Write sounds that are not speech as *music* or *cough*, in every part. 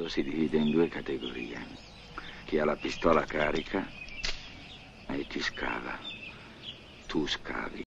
mondo si divide in due categorie. Chi ha la pistola carica e chi scava. Tu scavi.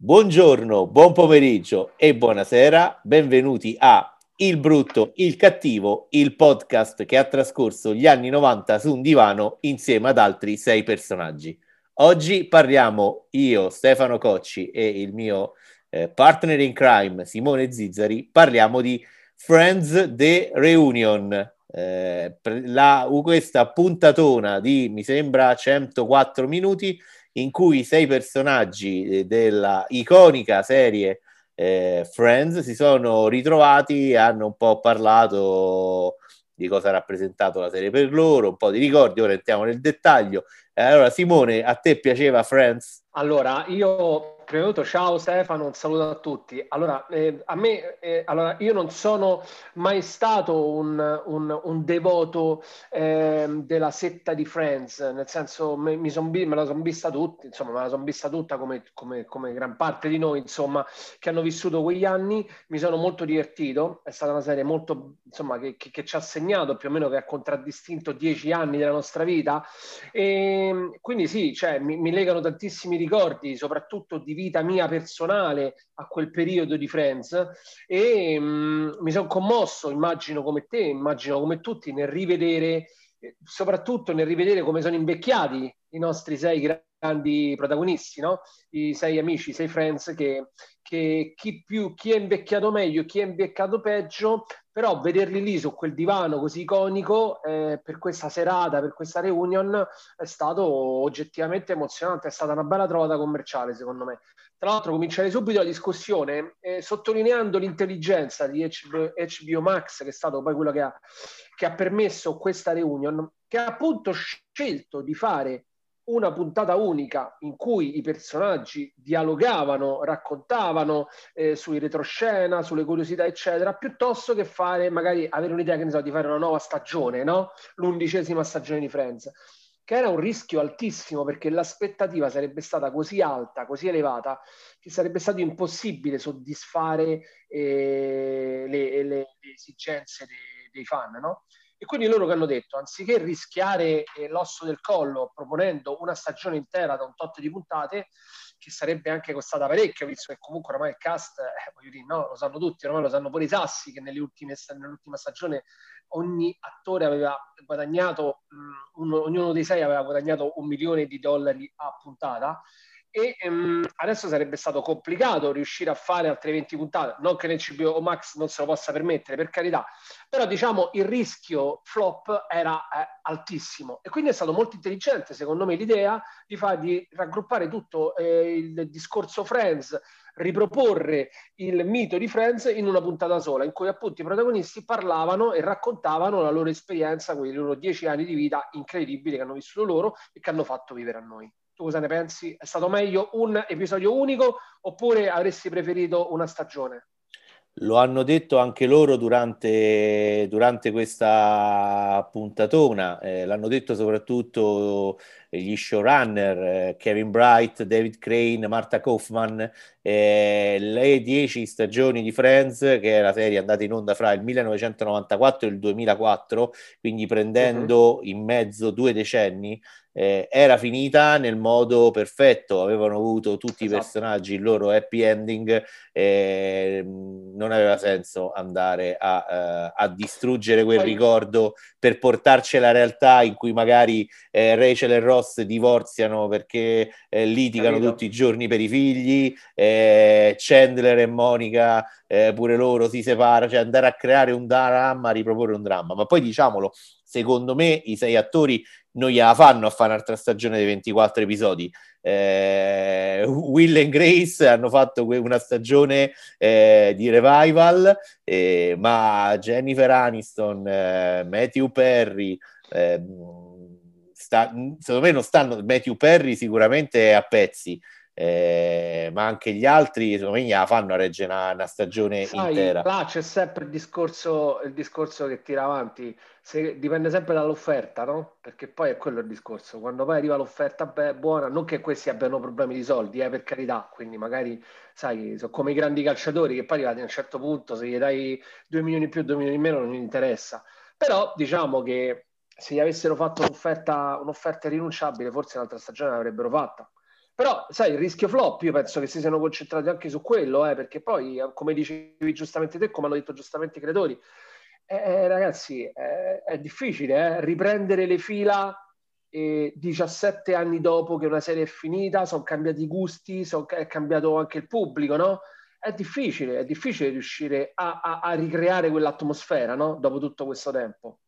Buongiorno, buon pomeriggio e buonasera. Benvenuti a Il brutto, il cattivo, il podcast che ha trascorso gli anni 90 su un divano insieme ad altri sei personaggi. Oggi parliamo io, Stefano Cocci e il mio eh, partner in crime Simone Zizzari, parliamo di Friends The Reunion. Eh, la, questa puntatona di mi sembra 104 minuti in cui sei personaggi eh, della iconica serie eh, Friends si sono ritrovati e hanno un po' parlato di cosa ha rappresentato la serie per loro, un po' di ricordi, ora entriamo nel dettaglio. Eh, allora Simone, a te piaceva Friends? Allora, io prima di tutto ciao Stefano, un saluto a tutti. Allora, eh, a me, eh, allora, io non sono mai stato un, un, un devoto eh, della setta di Friends, nel senso me, mi son, me la sono vista tutta, insomma, me la sono vista tutta come, come, come, gran parte di noi, insomma, che hanno vissuto quegli anni. Mi sono molto divertito, è stata una serie molto, insomma, che, che, che ci ha segnato più o meno, che ha contraddistinto dieci anni della nostra vita. E quindi sì, cioè, mi, mi legano tantissimi ricordi, soprattutto di vita mia personale a quel periodo di Friends e mh, mm, mi sono commosso, immagino come te, immagino come tutti, nel rivedere, eh, soprattutto nel rivedere come sono invecchiati i nostri sei grandi protagonisti, no? i sei amici, i sei friends, che, che chi, più, chi è invecchiato meglio, chi è invecchiato peggio, però vederli lì su quel divano così iconico eh, per questa serata, per questa reunion, è stato oggettivamente emozionante, è stata una bella trovata commerciale secondo me. Tra l'altro cominciare subito la discussione eh, sottolineando l'intelligenza di HBO, HBO, Max, che è stato poi quello che ha, che ha permesso questa reunion, che ha appunto scelto di fare una puntata unica in cui i personaggi dialogavano, raccontavano eh, sui retroscena, sulle curiosità, eccetera, piuttosto che fare, magari avere un'idea, che ne so, di fare una nuova stagione, no? L'undicesima stagione di Friends che era un rischio altissimo perché l'aspettativa sarebbe stata così alta, così elevata, che sarebbe stato impossibile soddisfare eh, le, le, le, esigenze dei, dei fan, no? E quindi loro che hanno detto, anziché rischiare eh, l'osso del collo proponendo una stagione intera da un tot di puntate, che sarebbe anche costata parecchio, visto che comunque ormai il cast, eh, voglio dire, no, lo sanno tutti, ormai lo sanno pure i Sassi, che ultime, nell'ultima stagione ogni attore aveva guadagnato, mh, un, ognuno dei sei aveva guadagnato un milione di dollari a puntata e um, adesso sarebbe stato complicato riuscire a fare altre 20 puntate, non che nel CBO Max non se lo possa permettere, per carità, però diciamo il rischio flop era eh, altissimo. E quindi è stato molto intelligente secondo me l'idea di, far, di raggruppare tutto eh, il discorso Friends, riproporre il mito di Friends in una puntata sola, in cui appunto i protagonisti parlavano e raccontavano la loro esperienza, quei loro dieci anni di vita incredibili che hanno vissuto loro e che hanno fatto vivere a noi. Tu cosa ne pensi? È stato meglio un episodio unico oppure avresti preferito una stagione? Lo hanno detto anche loro durante, durante questa puntatona, eh, l'hanno detto soprattutto gli showrunner eh, Kevin Bright, David Crane, Marta Kaufman, eh, le dieci stagioni di Friends, che è la serie andata in onda fra il 1994 e il 2004, quindi prendendo uh-huh. in mezzo due decenni, eh, era finita nel modo perfetto, avevano avuto tutti esatto. i personaggi il loro happy ending, eh, non aveva senso andare a, uh, a distruggere quel Poi... ricordo per portarci alla realtà in cui magari eh, Rachel e Ross divorziano perché eh, litigano Capito. tutti i giorni per i figli, eh, Chandler e Monica pure loro si separano, cioè andare a creare un dramma, riproporre un dramma, ma poi diciamolo, secondo me i sei attori non gliela fanno a fare un'altra stagione di 24 episodi. Eh, Will e Grace hanno fatto una stagione eh, di revival, eh, ma Jennifer Aniston, eh, Matthew Perry, ehm, sta, secondo me non stanno, Matthew Perry sicuramente è a pezzi, eh, ma anche gli altri secondo me la fanno a reggere una, una stagione Sai, intera. Là c'è sempre il discorso, il discorso che tira avanti, Se, dipende sempre dall'offerta, no? Perché poi è quello il discorso, quando poi arriva l'offerta beh, buona, non che questi abbiano problemi di soldi, eh, per carità, quindi magari, sai, sono come i grandi calciatori che poi arrivati a un certo punto, se gli dai 2 milioni in più, 2 milioni in meno, non gli interessa. Però diciamo che se gli avessero fatto un'offerta, un'offerta irrinunciabile, forse un'altra stagione l'avrebbero fatta. Però, sai, il rischio flop, io penso che si siano concentrati anche su quello, eh, perché poi, eh, come dicevi giustamente te, come hanno detto giustamente i creatori, eh, eh ragazzi, eh, è difficile eh, riprendere le fila 17 anni dopo che una serie è finita, sono cambiati i gusti, son, è cambiato anche il pubblico, no? È difficile, è difficile riuscire a, a, a ricreare quell'atmosfera, no? Dopo tutto questo tempo.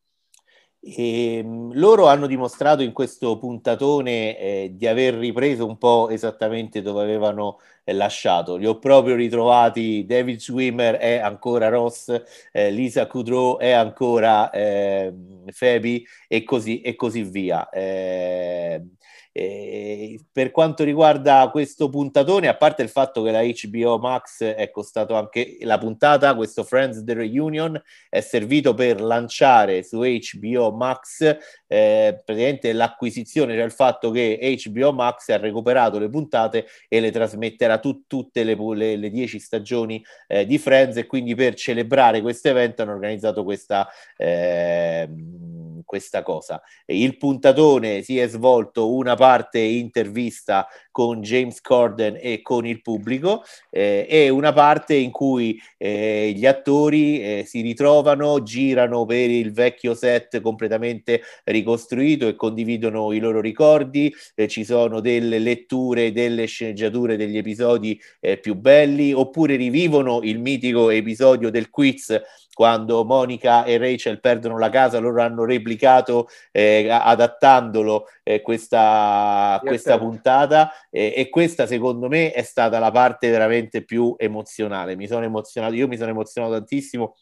E, ehm, loro hanno dimostrato in questo puntatone eh, di aver ripreso un po' esattamente dove avevano eh, lasciato. Li ho proprio ritrovati. David Swimmer è ancora Ross, eh, Lisa Kudrow è ancora ehm, Febi e così, e così via. Eh, per quanto riguarda questo puntatone, a parte il fatto che la HBO Max è costato anche la puntata, questo Friends The Reunion è servito per lanciare su HBO Max eh, praticamente l'acquisizione, cioè il fatto che HBO Max ha recuperato le puntate e le trasmetterà tu, tutte le, le, le, dieci stagioni eh, di Friends e quindi per celebrare questo evento hanno organizzato questa eh, questa cosa. Il puntatone si è svolto una parte intervista con James Corden e con il pubblico eh, e una parte in cui eh, gli attori eh, si ritrovano, girano per il vecchio set completamente ricostruito e condividono i loro ricordi, eh, ci sono delle letture, delle sceneggiature degli episodi eh, più belli oppure rivivono il mitico episodio del quiz quando Monica e Rachel perdono la casa, loro hanno replicato eh, adattandolo eh, questa, questa puntata eh, e questa secondo me è stata la parte veramente più emozionale. Mi sono emozionato, io mi sono emozionato tantissimo.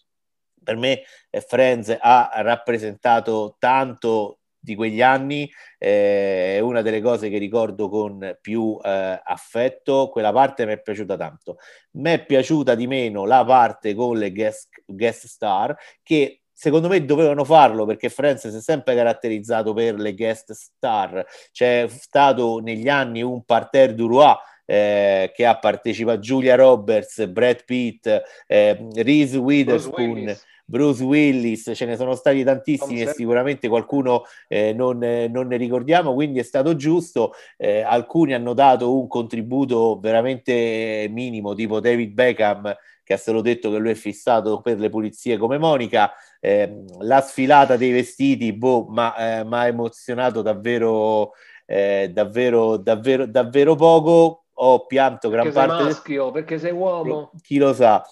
Per me eh, Friends ha rappresentato tanto di quegli anni eh, è una delle cose che ricordo con più eh, affetto. Quella parte mi è piaciuta tanto. Mi è piaciuta di meno la parte con le guest, guest star che secondo me dovevano farlo perché Friends si è sempre caratterizzato per le guest star. C'è stato negli anni un parterre du roi eh, che ha partecipato Giulia Roberts, Brad Pitt, eh, Reese Witherspoon Bruce Willis, ce ne sono stati tantissimi e sicuramente qualcuno eh, non, eh, non, ne ricordiamo, quindi è stato giusto. Eh, alcuni hanno dato un contributo veramente minimo, tipo David Beckham, che ha solo detto che lui è fissato per le pulizie come Monica. Eh, la sfilata dei vestiti, boh, ma mi ha emozionato davvero, eh, davvero, davvero, davvero poco. Ho pianto gran perché parte. Sei maschio, perché sei uomo. Chi lo sa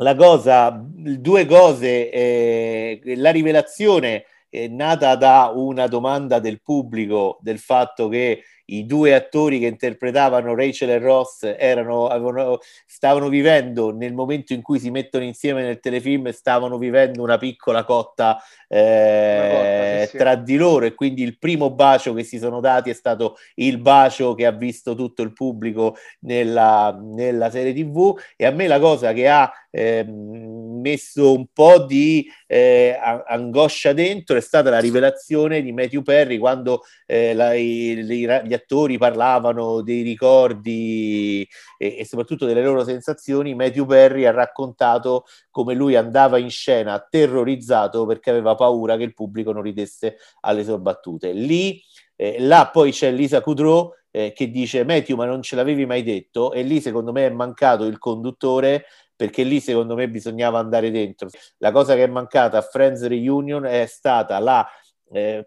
la cosa, due cose, eh, la rivelazione è nata da una domanda del pubblico del fatto che i due attori che interpretavano Rachel e Ross erano, avevano, stavano vivendo nel momento in cui si mettono insieme nel telefilm, stavano vivendo una piccola cotta, eh, cotta sì, sì. tra di loro e quindi il primo bacio che si sono dati è stato il bacio che ha visto tutto il pubblico nella, nella serie tv e a me la cosa che ha eh, messo un po' di eh, angoscia dentro è stata la rivelazione di Matthew Perry quando eh, la, i, gli attori parlavano dei ricordi e, e, soprattutto delle loro sensazioni, Matthew Perry ha raccontato come lui andava in scena terrorizzato perché aveva paura che il pubblico non ridesse alle sue battute. Lì, eh, là poi c'è Lisa Kudrow eh, che dice Matthew ma non ce l'avevi mai detto e lì secondo me è mancato il conduttore perché lì secondo me bisognava andare dentro. La cosa che è mancata a Friends Reunion è stata la eh,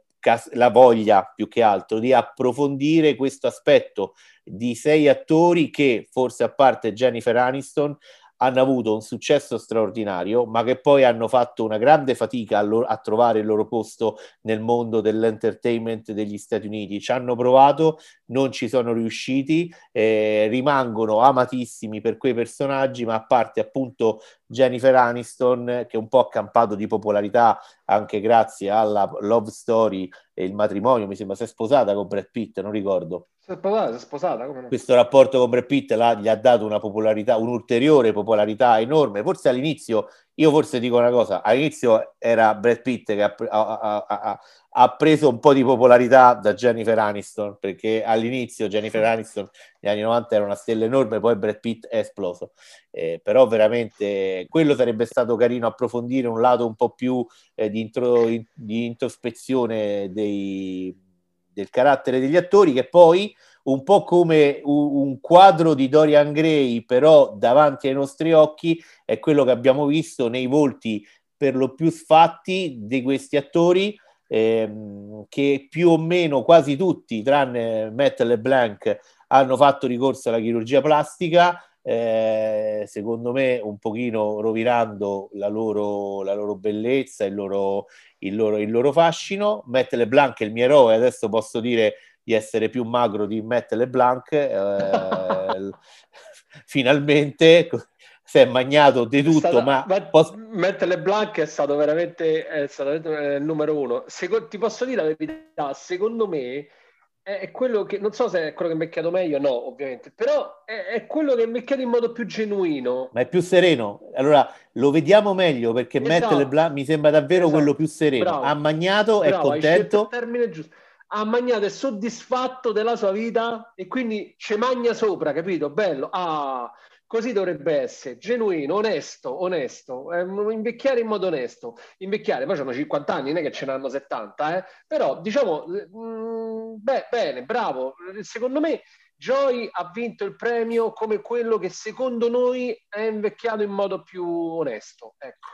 la voglia più che altro di approfondire questo aspetto di sei attori che forse a parte Jennifer Aniston hanno avuto un successo straordinario, ma che poi hanno fatto una grande fatica a, lo- a, trovare il loro posto nel mondo dell'entertainment degli Stati Uniti. Ci hanno provato, non ci sono riusciti, eh, rimangono amatissimi per quei personaggi, ma a parte appunto Jennifer Aniston, che un po' ha campato di popolarità anche grazie alla love story e il matrimonio, mi sembra si è sposata con Brad Pitt, non ricordo. Si è sposata, si è sposata no? questo rapporto con Brad Pitt là, gli ha dato una popolarità, un'ulteriore popolarità enorme. Forse all'inizio, io forse dico una cosa, all'inizio era Brad Pitt che ha, ha, ha, ha preso un po' di popolarità da Jennifer Aniston, perché all'inizio Jennifer Aniston negli anni 90 era una stella enorme, poi Brad Pitt è esploso. Eh, però veramente quello sarebbe stato carino approfondire un lato un po' più eh, di, intro, di introspezione dei del carattere degli attori che poi un po' come un, quadro di Dorian Gray però davanti ai nostri occhi è quello che abbiamo visto nei volti per lo più sfatti di questi attori ehm, che più o meno quasi tutti tranne Matt LeBlanc hanno fatto ricorso alla chirurgia plastica eh, secondo me un pochino rovinando la loro, la loro bellezza, il loro, il loro, il loro fascino. Matt LeBlanc è il mio eroe, adesso posso dire di essere più magro di Matt LeBlanc. Eh, *laughs* finalmente si è magnato di tutto, stato, ma... ma posso... Matt LeBlanc è stato veramente, è stato veramente il numero uno. Secondo, ti posso dire la verità, secondo me è quello che non so se è quello che è invecchiato meglio, no, ovviamente, però è, è, quello che è invecchiato in modo più genuino. Ma è più sereno. Allora lo vediamo meglio perché esatto. Matt LeBlanc mi sembra davvero esatto. quello più sereno. Bravo. Ha magnato, Bravo, è contento. termine giusto. Ha magnato, è soddisfatto della sua vita e quindi ci magna sopra, capito? Bello. Ah, Così dovrebbe essere, genuino, onesto, onesto, eh, invecchiare in modo onesto. Invecchiare, poi hanno 50 anni, non è che ce n'hanno 70, eh? però diciamo, mh, mm, beh, bene, bravo. Secondo me Joy ha vinto il premio come quello che secondo noi è invecchiato in modo più onesto. Ecco.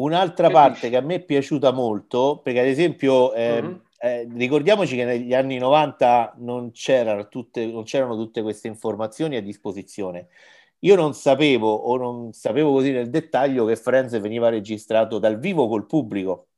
Un'altra che parte dici? che a me è piaciuta molto, perché ad esempio eh, mm-hmm. eh, ricordiamoci che negli anni 90 non c'erano, tutte, non c'erano tutte queste informazioni a disposizione. Io non sapevo o non sapevo così nel dettaglio che Friends veniva registrato dal vivo col pubblico.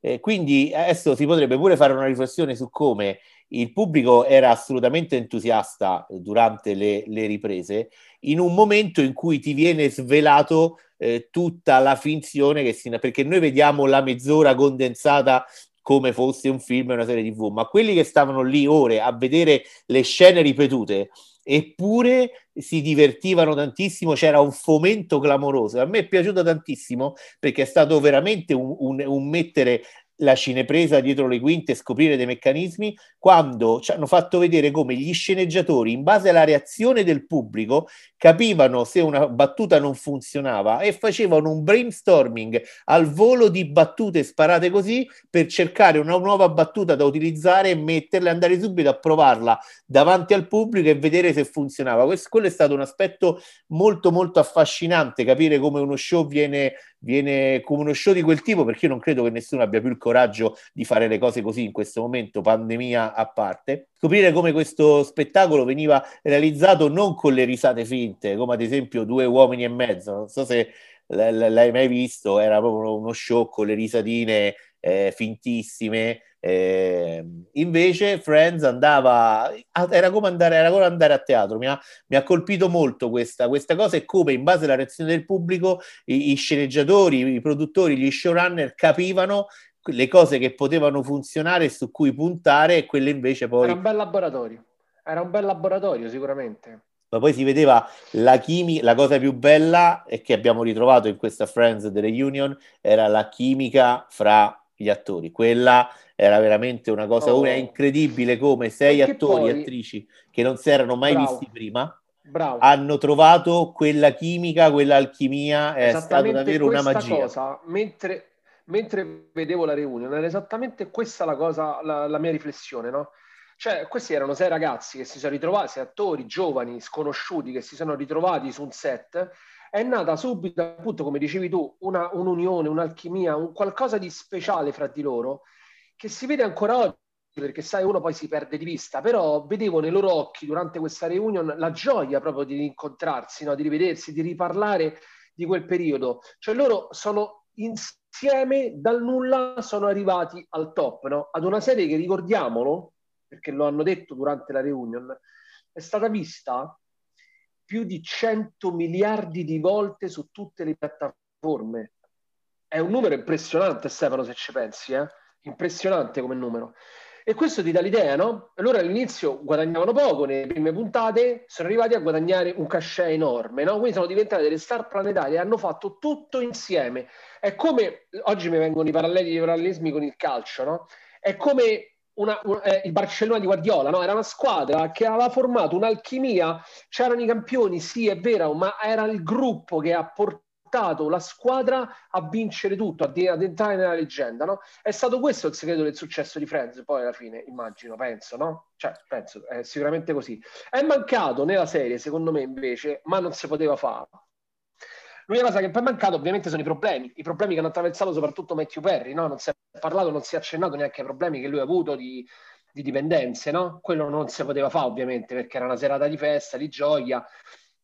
Eh, quindi adesso si potrebbe pure fare una riflessione su come il pubblico era assolutamente entusiasta durante le, le riprese, in un momento in cui ti viene svelato eh, tutta la finzione che si... perché noi vediamo la mezz'ora condensata come fosse un film e una serie tv, ma quelli che stavano lì ore a vedere le scene ripetute eppure si divertivano tantissimo, c'era un fomento clamoroso. A me è piaciuto tantissimo perché è stato veramente un, un, un mettere la cinepresa dietro le quinte e scoprire dei meccanismi quando ci hanno fatto vedere come gli sceneggiatori, in base alla reazione del pubblico, capivano se una battuta non funzionava e facevano un brainstorming al volo di battute sparate così per cercare una nuova battuta da utilizzare e metterla andare subito a provarla davanti al pubblico e vedere se funzionava. Questo, quello è stato un aspetto molto molto affascinante, capire come uno show viene viene come uno show di quel tipo perché io non credo che nessuno abbia più il coraggio di fare le cose così in questo momento, pandemia a parte. Scoprire come questo spettacolo veniva realizzato non con le risate finte, come ad esempio Due uomini e mezzo, non so se l'hai mai visto, era proprio uno show con le risatine eh, fintissime eh, invece Friends andava, era come andare, era come andare a teatro, mi ha, mi ha colpito molto questa, questa, cosa e come in base alla reazione del pubblico i, i sceneggiatori, i produttori, gli showrunner capivano le cose che potevano funzionare su cui puntare e quelle invece poi... Era un bel laboratorio, era un bel laboratorio sicuramente. Ma poi si vedeva la chimica, la cosa più bella e che abbiamo ritrovato in questa Friends delle Union era la chimica fra gli attori. Quella era veramente una cosa oh. incredibile come sei Perché attori e attrici che non si erano mai Bravo. visti prima Bravo. hanno trovato quella chimica, quella alchimia, è stata davvero una magia. Cosa, mentre, mentre, vedevo la reunion, era esattamente questa la cosa, la, la mia riflessione, no? Cioè, questi erano sei ragazzi che si sono ritrovati, sei attori giovani, sconosciuti, che si sono ritrovati su un set è nata subito, appunto, come dicevi tu, una, un'unione, un'alchimia, un qualcosa di speciale fra di loro che si vede ancora oggi perché sai uno poi si perde di vista, però vedevo nei loro occhi durante questa reunion la gioia proprio di incontrarsi, no? di rivedersi, di riparlare di quel periodo. Cioè loro sono insieme dal nulla sono arrivati al top, no? ad una serie che ricordiamolo, perché lo hanno detto durante la reunion, è stata vista più di 100 miliardi di volte su tutte le piattaforme. È un numero impressionante, Stefano, se ci pensi, eh? Impressionante come numero. E questo ti dà l'idea, no? Allora all'inizio guadagnavano poco nelle prime puntate, sono arrivati a guadagnare un cachet enorme, no? Quindi sono diventate delle star planetarie, hanno fatto tutto insieme. È come, oggi mi vengono i paralleli, i parallelismi con il calcio, no? È come una, una, eh, il Barcellona di Guardiola, no? Era una squadra che aveva formato un'alchimia, c'erano i campioni, sì è vero, ma era il gruppo che ha portato portato la squadra a vincere tutto, ad, ad entrare nella leggenda, no? È stato questo il segreto del successo di Friends, poi alla fine, immagino, penso, no? Cioè, penso, è sicuramente così. È mancato nella serie, secondo me, invece, ma non si poteva fare. L'unica cosa che poi è mancato ovviamente sono i problemi, i problemi che hanno attraversato soprattutto Matthew Perry, no? Non si è parlato, non si è accennato neanche ai problemi che lui ha avuto di, di dipendenze, no? Quello non si poteva fare ovviamente perché era una serata di festa, di gioia,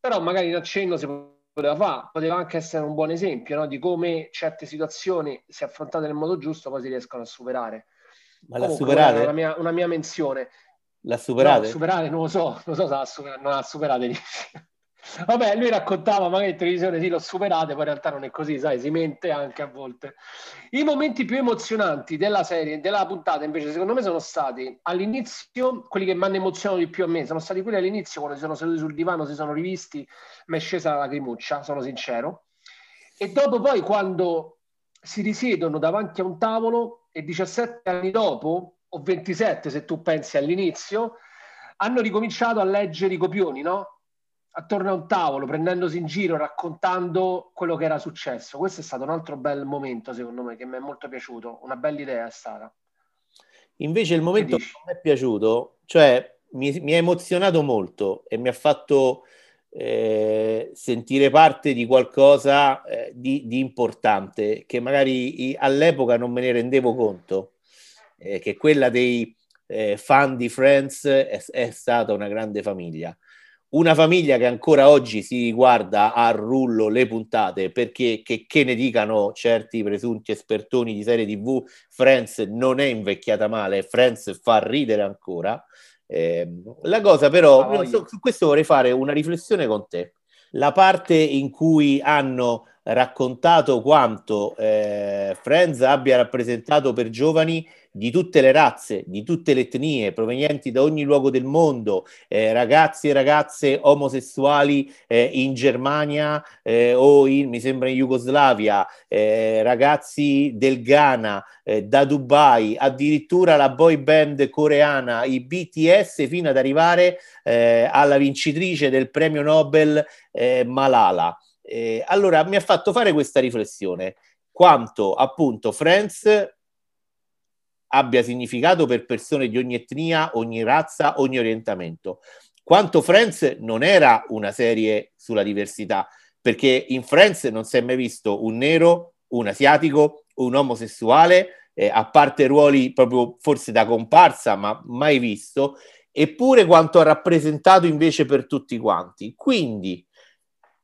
però magari in accenno si poteva fare, poteva anche essere un buon esempio no? di come certe situazioni, se affrontate nel modo giusto, poi si riescono a superare. Ma l'ha superate? Una mia, una mia menzione. L'ha superate? No, superare non lo so, non so se l'ha superate, non l'ha superate. Vabbè, lui raccontava magari in televisione sì, l'ho superate, poi in realtà non è così, sai, si mente anche a volte. I momenti più emozionanti della serie, della puntata, invece, secondo me sono stati all'inizio, quelli che mi hanno emozionato di più a me, sono stati quelli all'inizio, quando si sono seduti sul divano, si sono rivisti, mi è scesa la lacrimuccia, sono sincero. E dopo poi, quando si risiedono davanti a un tavolo e 17 anni dopo, o 27 se tu pensi all'inizio, hanno ricominciato a leggere i copioni, no? Attorno a un tavolo, prendendosi in giro, raccontando quello che era successo. Questo è stato un altro bel momento, secondo me, che mi è molto piaciuto. Una bella idea è stata. Invece il momento che, che mi è piaciuto, cioè mi, mi ha emozionato molto e mi ha fatto eh, sentire parte di qualcosa eh, di, di, importante che magari i, all'epoca non me ne rendevo conto, eh, che quella dei eh, fan di Friends è, è stata una grande famiglia una famiglia che ancora oggi si guarda a rullo le puntate perché che, che, ne dicano certi presunti espertoni di serie tv Friends non è invecchiata male Friends fa ridere ancora. Eh, la cosa però ah, su, su questo vorrei fare una riflessione con te. La parte in cui hanno raccontato quanto eh, Friends abbia rappresentato per giovani di tutte le razze, di tutte le etnie, provenienti da ogni luogo del mondo, eh, ragazzi e ragazze omosessuali eh, in Germania eh, o in, mi sembra in Jugoslavia, eh, ragazzi del Ghana, eh, da Dubai, addirittura la boy band coreana, i BTS, fino ad arrivare alla vincitrice del premio Nobel Malala. Allora mi ha fatto fare questa riflessione quanto appunto Friends abbia significato per persone di ogni etnia, ogni razza, ogni orientamento. Quanto Friends non era una serie sulla diversità, perché in Friends non si è mai visto un nero, un asiatico, un omosessuale, eh, a parte ruoli proprio forse da comparsa, ma mai visto, eppure quanto ha rappresentato invece per tutti quanti. Quindi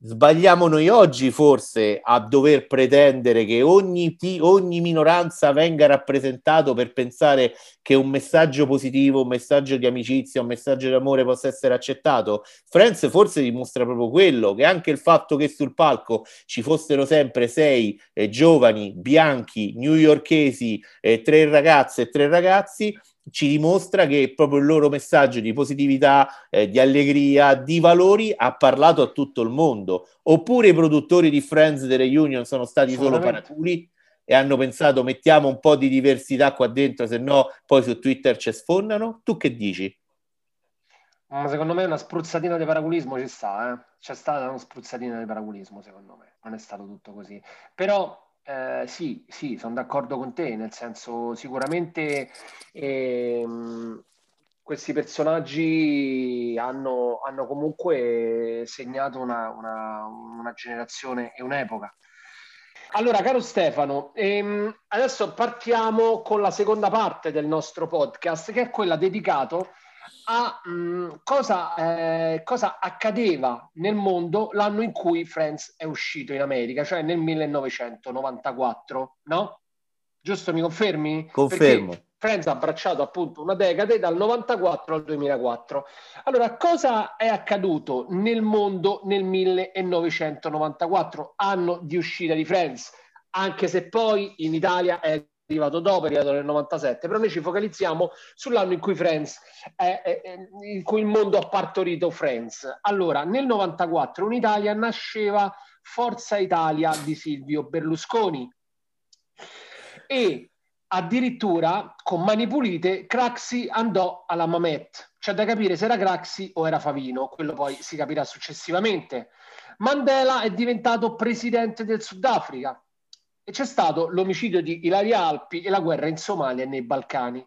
Sbagliamo noi oggi forse a dover pretendere che ogni, ogni minoranza venga rappresentato per pensare che un messaggio positivo, un messaggio di amicizia, un messaggio di amore possa essere accettato. Friends forse dimostra proprio quello, che anche il fatto che sul palco ci fossero sempre sei eh, giovani, bianchi, newyorkesi, eh, tre ragazze e tre ragazzi, ci dimostra che proprio il loro messaggio di positività, eh, di allegria, di valori ha parlato a tutto il mondo. Oppure i produttori di Friends delle Union sono stati solo paraculi e hanno pensato mettiamo un po' di diversità qua dentro, se no poi su Twitter ci sfondano. Tu che dici? Ma secondo me una spruzzatina di paraculismo ci sta, eh? c'è stata una spruzzatina di paraculismo secondo me, non è stato tutto così. Però eh, sì, sì, sono d'accordo con te, nel senso sicuramente ehm, questi personaggi hanno, hanno comunque segnato una, una, una, generazione e un'epoca. Allora, caro Stefano, ehm, adesso partiamo con la seconda parte del nostro podcast, che è quella dedicato a mh, mm, cosa, eh, cosa, accadeva nel mondo l'anno in cui Friends è uscito in America, cioè nel 1994, no? Giusto, mi confermi? Confermo. Perché Friends ha abbracciato appunto una decade dal 94 al 2004. Allora, cosa è accaduto nel mondo nel 1994, anno di uscita di Friends? Anche se poi in Italia è arrivato dopo, è arrivato nel 97, però noi ci focalizziamo sull'anno in cui Friends, è, è, è, in cui il mondo ha partorito Friends. Allora, nel 94 in Italia nasceva Forza Italia di Silvio Berlusconi e addirittura con mani pulite Craxi andò alla Mamet. C'è da capire se era Craxi o era Favino, quello poi si capirà successivamente. Mandela è diventato presidente del Sudafrica e c'è stato l'omicidio di Ilaria Alpi e la guerra in Somalia e nei Balcani.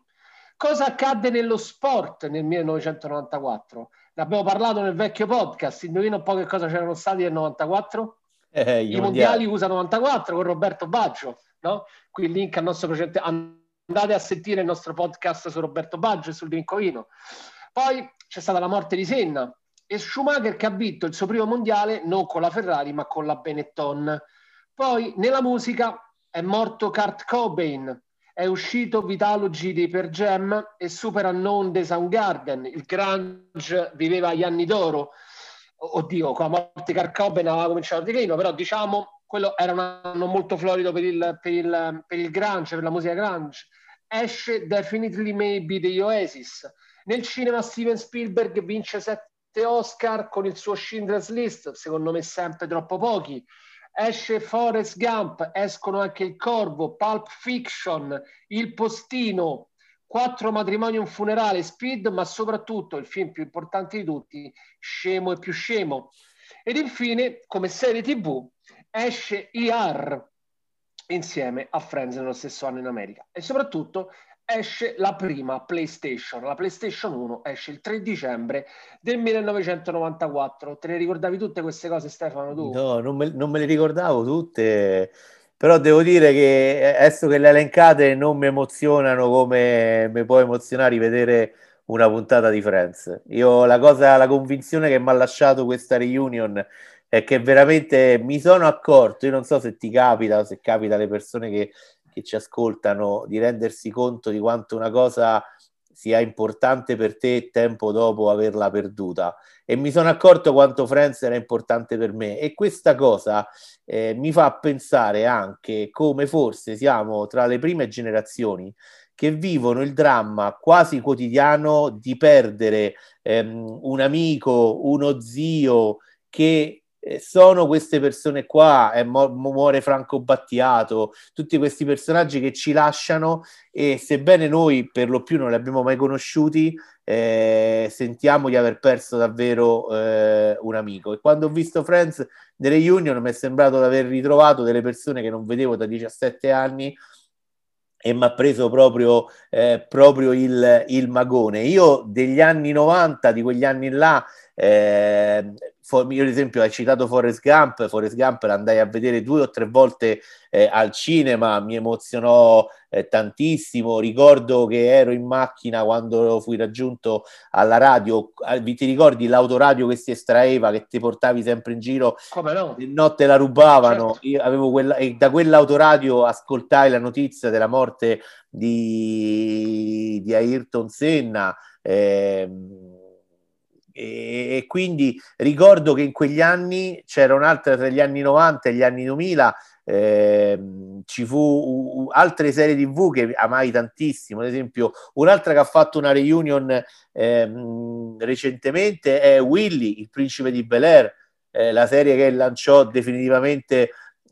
Cosa accadde nello sport nel 1994? Ne abbiamo parlato nel vecchio podcast, indovina un po' che cosa c'erano stati nel 94? Eh, I mondiali USA 94 con Roberto Baggio, no? Qui il link al nostro precedente, andate a sentire il nostro podcast su Roberto Baggio e sul Vincolino. Poi c'è stata la morte di Senna e Schumacher che ha vinto il suo primo mondiale non con la Ferrari ma con la Benetton. Poi nella musica è morto Kurt Cobain, è uscito Vitalogy di Per Jam e Super Unknown dei Soundgarden. Il grunge viveva gli anni d'oro. Oddio, con la morte Kurt Cobain aveva cominciato a declino, però diciamo quello era un anno molto florido per il, per il, per il grunge, per la musica grunge. Esce Definitely Maybe degli Oasis. Nel cinema Steven Spielberg vince sette Oscar con il suo Schindler's List, secondo me sempre troppo pochi esce Forrest Gump, escono anche Il Corvo, Pulp Fiction, Il Postino, Quattro matrimoni e un funerale, Speed, ma soprattutto il film più importante di tutti, Scemo e più scemo. Ed infine, come serie TV, esce ER insieme a Friends nello stesso anno in America. E soprattutto esce la prima PlayStation. La PlayStation 1 esce il 3 dicembre del 1994. Te le ricordavi tutte queste cose, Stefano? Tu? No, non me, non me le ricordavo tutte. Però devo dire che adesso che le elencate non mi emozionano come mi può emozionare vedere una puntata di Friends. Io la cosa, la convinzione che mi ha lasciato questa reunion è che veramente mi sono accorto, io non so se ti capita, se capita alle persone che che ci ascoltano di rendersi conto di quanto una cosa sia importante per te tempo dopo averla perduta. E mi sono accorto quanto Friends era importante per me. E questa cosa eh, mi fa pensare anche come forse siamo tra le prime generazioni che vivono il dramma quasi quotidiano di perdere ehm, un amico, uno zio che sono queste persone qua, eh, muore Franco Battiato, tutti questi personaggi che ci lasciano e sebbene noi per lo più non li abbiamo mai conosciuti, eh, sentiamo di aver perso davvero eh, un amico. E quando ho visto Friends nelle Union mi è sembrato di aver ritrovato delle persone che non vedevo da 17 anni e mi ha preso proprio, eh, proprio il, il, magone. Io degli anni 90, di quegli anni là, eh, for, io ad esempio hai citato Forrest Gump, Forrest Gump l'andai a vedere due o tre volte eh, al cinema, mi emozionò eh, tantissimo, ricordo che ero in macchina quando fui raggiunto alla radio, vi ti ricordi l'autoradio che si estraeva, che ti portavi sempre in giro, come no? E notte la rubavano, certo. io avevo quella, e da quell'autoradio ascoltai la notizia della morte di, di Ayrton Senna, eh, e, quindi ricordo che in quegli anni c'era un'altra tra gli anni 90 e gli anni 2000 eh, ci fu altre serie tv che amai tantissimo. Ad esempio un'altra che ha fatto una reunion eh, recentemente è Willy il principe di Bel Air eh, la serie che lanciò definitivamente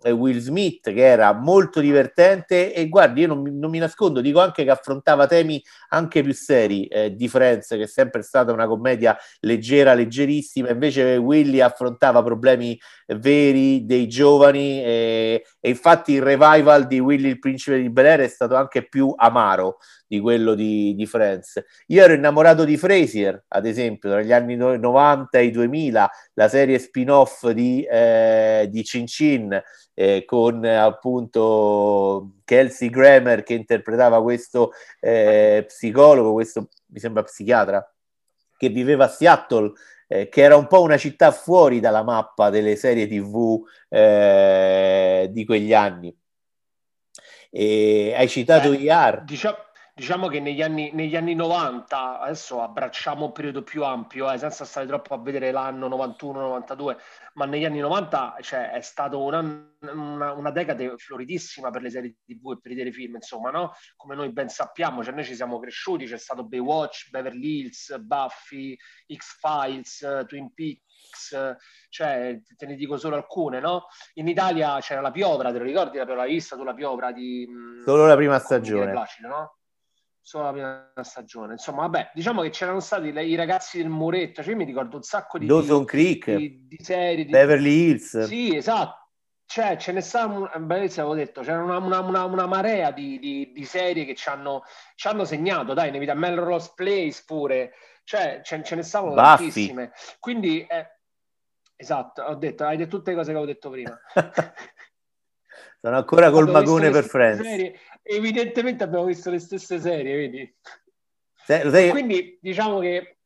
Will Smith che era molto divertente e guardi io non non mi nascondo dico anche che affrontava temi anche più seri eh, di Friends che è sempre stata una commedia leggera leggerissima invece Willy affrontava problemi veri dei giovani e, e infatti il revival di Willy il principe di Bel Air è stato anche più amaro di quello di, di Friends. Io ero innamorato di Frasier, ad esempio, tra gli anni 90 e i 2000, la serie spin-off di, eh, di Cin Cin eh, con appunto Kelsey Grammer che interpretava questo eh, psicologo, questo mi sembra psichiatra, che viveva a Seattle eh, che era un po' una città fuori dalla mappa delle serie tv eh, di quegli anni. E hai citato eh, IAR. Diciamo, diciamo che negli anni, negli anni 90, adesso abbracciamo un periodo più ampio, eh, senza stare troppo a vedere l'anno 91-92, ma negli anni 90 cioè, è stata una, una, una, decade floridissima per le serie TV e per i telefilm, insomma, no? Come noi ben sappiamo, cioè noi ci siamo cresciuti, c'è stato Baywatch, Beverly Hills, Buffy, X-Files, Twin Peaks, cioè te ne dico solo alcune, no? In Italia c'era la Piovra, te lo ricordi? La vista tu la Piovra di... Solo la prima stagione. Placido, no? Solo la prima stagione. Insomma, vabbè, diciamo che c'erano stati i ragazzi del muretto, cioè io mi ricordo un sacco di, Dawson Creek, di, di serie, di... Beverly Hills. Sì, esatto. Cioè, ce ne bellezza, avevo detto, c'era una, una, una, una marea di, di, di, serie che ci hanno, ci hanno segnato, dai, Nevita Melrose Place pure, cioè ce, ce ne stavano Buffy. tantissime. Quindi, eh, esatto, ho detto, hai detto tutte le cose che avevo detto prima. *laughs* Sono ancora col magone per Friends. Serie, evidentemente abbiamo visto le stesse serie, vedi? Se, Quindi diciamo che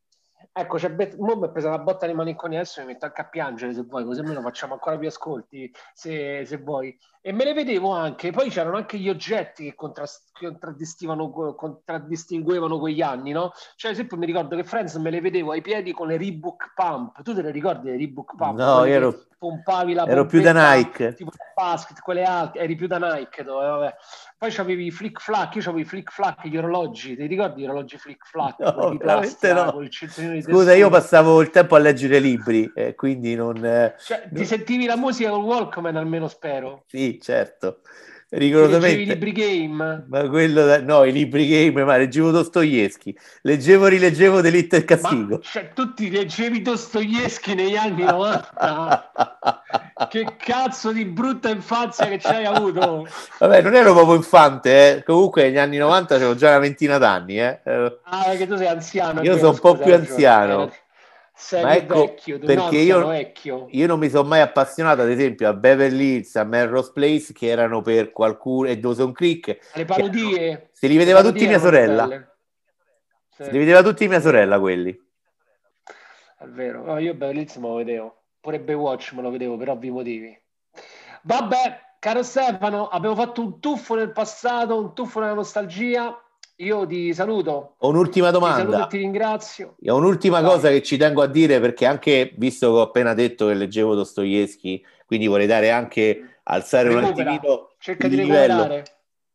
ecco, c'è Bet- mo mi è presa la botta nei maniconi adesso mi metto anche a piangere se vuoi, così almeno facciamo ancora più ascolti se, se vuoi. E me ne vedevo anche, poi c'erano anche gli oggetti che contraddistinguevano quegli anni, no? Cioè, ad esempio, mi ricordo che Friends me le vedevo ai piedi con le Reebok Pump. Tu te le ricordi le Reebok Pump? No, ero, pompavi la ero più da Nike. Tipo basket, quelle alte, eri più da Nike. Dove, vabbè. Poi c'avevi i flick flack, io c'avevo i flick flack, gli orologi. Ti ricordi gli orologi flick flack? No, plastica, no. Scusa, io passavo il tempo a leggere libri, eh, quindi non... Eh, cioè, non... Ti sentivi la musica con Walkman almeno, spero. Sì, certo rigorosamente. i libri game? Ma quello da... no, i libri game, ma leggevo Dostoevsky, leggevo, rileggevo Delitto e Castigo. Ma, cioè, tu ti leggevi Dostoevsky negli anni 90? *laughs* che cazzo di brutta infanzia che ci hai avuto? Vabbè, non ero proprio infante, eh. comunque negli anni 90 avevo già una ventina d'anni. Eh. Ah, perché tu sei anziano. Io sono un po' più anziano. Eh, sei ecco, vecchio, perché io, vecchio. io non mi sono mai appassionato, ad esempio, a Beverly Hills, a Melrose Place, che erano per qualcuno, e Dawson Creek. Le parodie. Erano, se li vedeva tutti mia sorella. Sì. Se li vedeva tutti mia sorella quelli. È vero, no, io Beverly Hills me lo vedevo. Pure Baywatch me lo vedevo per ovvi motivi. Vabbè, caro Stefano, abbiamo fatto un tuffo nel passato, un tuffo nella nostalgia io ti saluto. Ho un'ultima domanda. Ti saluto e ti ringrazio. Ho un'ultima Vai. cosa che ci tengo a dire perché anche visto che ho appena detto che leggevo Dostoevsky, quindi vorrei dare anche alzare Recupera. un attimino Cerca di livello.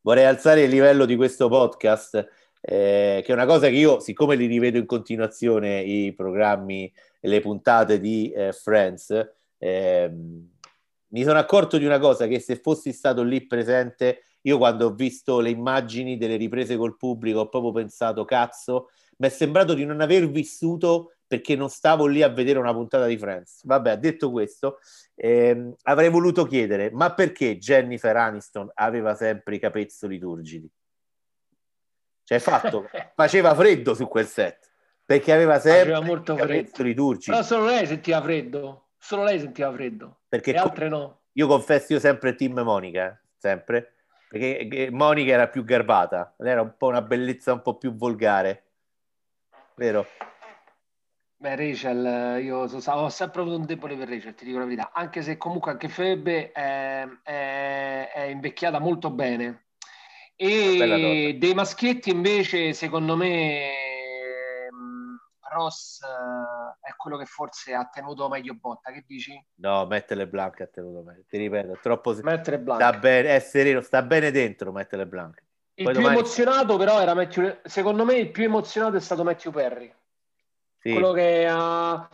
Vorrei alzare il livello di questo podcast, eh, che è una cosa che io, siccome li rivedo in continuazione i programmi e le puntate di eh, Friends, eh, mi sono accorto di una cosa che se fossi stato lì presente io quando ho visto le immagini delle riprese col pubblico ho proprio pensato, cazzo, mi è sembrato di non aver vissuto perché non stavo lì a vedere una puntata di Friends. Vabbè, detto questo, ehm, avrei voluto chiedere, ma perché Jennifer Aniston aveva sempre i capezzoli turgidi? Cioè, fatto, *laughs* faceva freddo su quel set, perché aveva sempre faceva molto i capezzoli turgidi. Però solo lei sentiva freddo, solo lei sentiva freddo, perché le altre no. Io confesso, io sempre team Monica, eh? sempre perché Monica era più garbata, lei era un po' una bellezza un po' più volgare, vero? Beh, Rachel, io so, ho sempre avuto un debole per Rachel, ti dico la verità, anche se comunque anche Febbe è, è, è invecchiata molto bene. E dei maschietti invece, secondo me, Ross uh, è quello che forse ha tenuto meglio botta. Che dici? No, Mette Blanc ha tenuto meglio. Ti ripeto, troppo. Mette Blanc. Sta bene, è sereno, sta bene dentro Mette Blanc. Il Poi più domani... emozionato, però, era Matthew. Secondo me, il più emozionato è stato Matthew Perry. Sì. Quello che ha,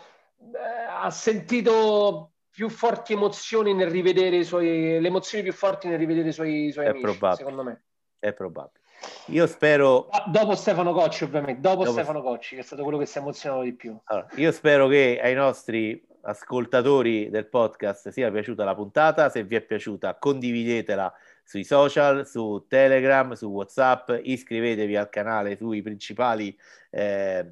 eh, ha sentito più forti emozioni nel rivedere i suoi. le emozioni più forti nel rivedere i suoi, i suoi è amici, probabile. secondo me. È probabile. Io spero. Ah, dopo Stefano Cocci, ovviamente. Dopo, dopo, Stefano Cocci, che è stato quello che si è emozionato di più. Allora, io spero che ai nostri ascoltatori del podcast sia piaciuta la puntata. Se vi è piaciuta, condividetela sui social, su Telegram, su WhatsApp. Iscrivetevi al canale sui principali. Eh,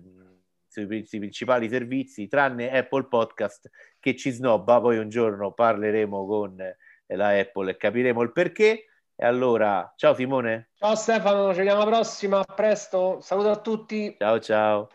sui principali servizi, tranne Apple Podcast che ci snobba. Poi un giorno parleremo con la Apple e capiremo il perché. E allora, ciao Simone. Ciao Stefano, ci vediamo alla prossima, a presto, saluto a tutti. Ciao ciao.